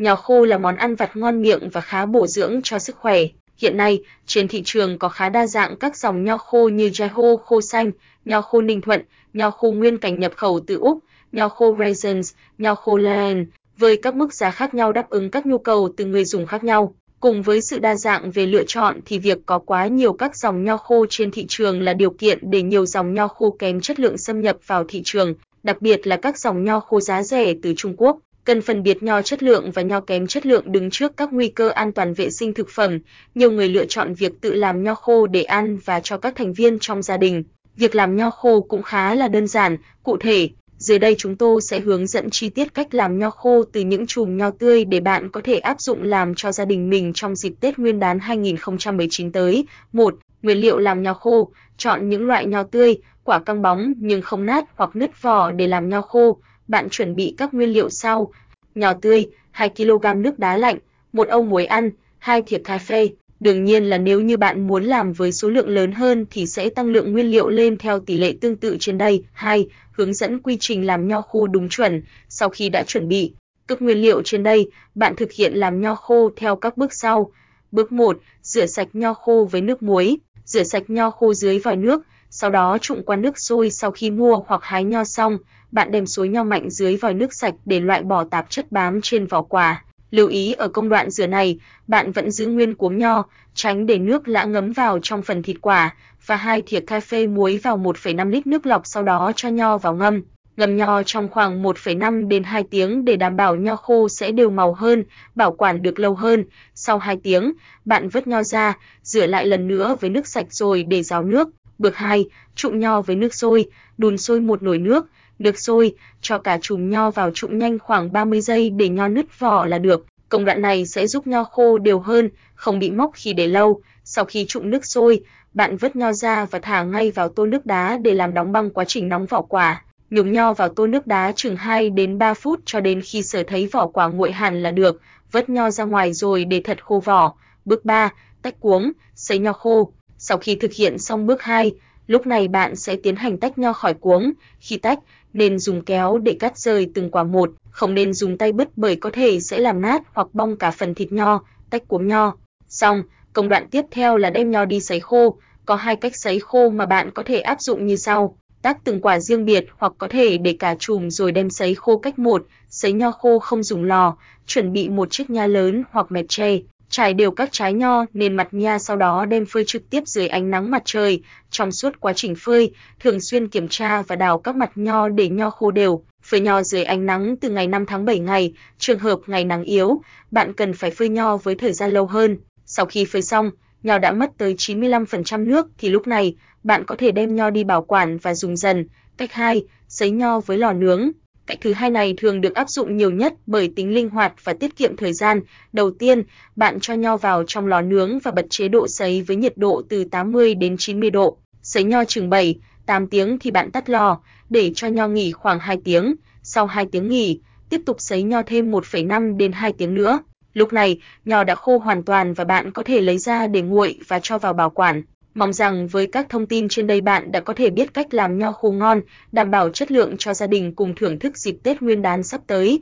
Nho khô là món ăn vặt ngon miệng và khá bổ dưỡng cho sức khỏe. Hiện nay, trên thị trường có khá đa dạng các dòng nho khô như Jaiho khô khô xanh, nho khô Ninh Thuận, nho khô nguyên cảnh nhập khẩu từ Úc, nho khô Raisins, nho khô Lan, với các mức giá khác nhau đáp ứng các nhu cầu từ người dùng khác nhau. Cùng với sự đa dạng về lựa chọn thì việc có quá nhiều các dòng nho khô trên thị trường là điều kiện để nhiều dòng nho khô kém chất lượng xâm nhập vào thị trường, đặc biệt là các dòng nho khô giá rẻ từ Trung Quốc. Cần phân biệt nho chất lượng và nho kém chất lượng đứng trước các nguy cơ an toàn vệ sinh thực phẩm. Nhiều người lựa chọn việc tự làm nho khô để ăn và cho các thành viên trong gia đình. Việc làm nho khô cũng khá là đơn giản, cụ thể, dưới đây chúng tôi sẽ hướng dẫn chi tiết cách làm nho khô từ những chùm nho tươi để bạn có thể áp dụng làm cho gia đình mình trong dịp Tết Nguyên đán 2019 tới. 1. Nguyên liệu làm nho khô, chọn những loại nho tươi, quả căng bóng nhưng không nát hoặc nứt vỏ để làm nho khô. Bạn chuẩn bị các nguyên liệu sau: nho tươi, 2 kg nước đá lạnh, một âu muối ăn, 2 thìa cà phê, Đương nhiên là nếu như bạn muốn làm với số lượng lớn hơn thì sẽ tăng lượng nguyên liệu lên theo tỷ lệ tương tự trên đây. 2. Hướng dẫn quy trình làm nho khô đúng chuẩn. Sau khi đã chuẩn bị các nguyên liệu trên đây, bạn thực hiện làm nho khô theo các bước sau. Bước 1. Rửa sạch nho khô với nước muối. Rửa sạch nho khô dưới vòi nước, sau đó trụng qua nước sôi sau khi mua hoặc hái nho xong, bạn đem suối nho mạnh dưới vòi nước sạch để loại bỏ tạp chất bám trên vỏ quả. Lưu ý ở công đoạn rửa này, bạn vẫn giữ nguyên cuống nho, tránh để nước lã ngấm vào trong phần thịt quả và hai thìa cà phê muối vào 1,5 lít nước lọc sau đó cho nho vào ngâm. Ngâm nho trong khoảng 1,5 đến 2 tiếng để đảm bảo nho khô sẽ đều màu hơn, bảo quản được lâu hơn. Sau 2 tiếng, bạn vớt nho ra, rửa lại lần nữa với nước sạch rồi để ráo nước. Bước 2, trụng nho với nước sôi, đun sôi một nồi nước, nước sôi, cho cả chùm nho vào trụng nhanh khoảng 30 giây để nho nứt vỏ là được. Công đoạn này sẽ giúp nho khô đều hơn, không bị mốc khi để lâu. Sau khi trụng nước sôi, bạn vớt nho ra và thả ngay vào tô nước đá để làm đóng băng quá trình nóng vỏ quả. Nhúng nho vào tô nước đá chừng 2 đến 3 phút cho đến khi sở thấy vỏ quả nguội hẳn là được. Vớt nho ra ngoài rồi để thật khô vỏ. Bước 3, tách cuống, sấy nho khô. Sau khi thực hiện xong bước 2, lúc này bạn sẽ tiến hành tách nho khỏi cuống. Khi tách, nên dùng kéo để cắt rời từng quả một, không nên dùng tay bứt bởi có thể sẽ làm nát hoặc bong cả phần thịt nho, tách cuống nho. Xong, công đoạn tiếp theo là đem nho đi sấy khô, có hai cách sấy khô mà bạn có thể áp dụng như sau. Tách từng quả riêng biệt hoặc có thể để cả chùm rồi đem sấy khô cách một, sấy nho khô không dùng lò, chuẩn bị một chiếc nha lớn hoặc mẹt tre, trải đều các trái nho nên mặt nha sau đó đem phơi trực tiếp dưới ánh nắng mặt trời. Trong suốt quá trình phơi, thường xuyên kiểm tra và đào các mặt nho để nho khô đều. Phơi nho dưới ánh nắng từ ngày 5 tháng 7 ngày, trường hợp ngày nắng yếu, bạn cần phải phơi nho với thời gian lâu hơn. Sau khi phơi xong, nho đã mất tới 95% nước thì lúc này, bạn có thể đem nho đi bảo quản và dùng dần. Cách 2, sấy nho với lò nướng. Cách thứ hai này thường được áp dụng nhiều nhất bởi tính linh hoạt và tiết kiệm thời gian. Đầu tiên, bạn cho nho vào trong lò nướng và bật chế độ sấy với nhiệt độ từ 80 đến 90 độ. Sấy nho chừng 7, 8 tiếng thì bạn tắt lò, để cho nho nghỉ khoảng 2 tiếng. Sau 2 tiếng nghỉ, tiếp tục sấy nho thêm 1,5 đến 2 tiếng nữa. Lúc này, nho đã khô hoàn toàn và bạn có thể lấy ra để nguội và cho vào bảo quản. Mong rằng với các thông tin trên đây bạn đã có thể biết cách làm nho khô ngon, đảm bảo chất lượng cho gia đình cùng thưởng thức dịp Tết Nguyên đán sắp tới.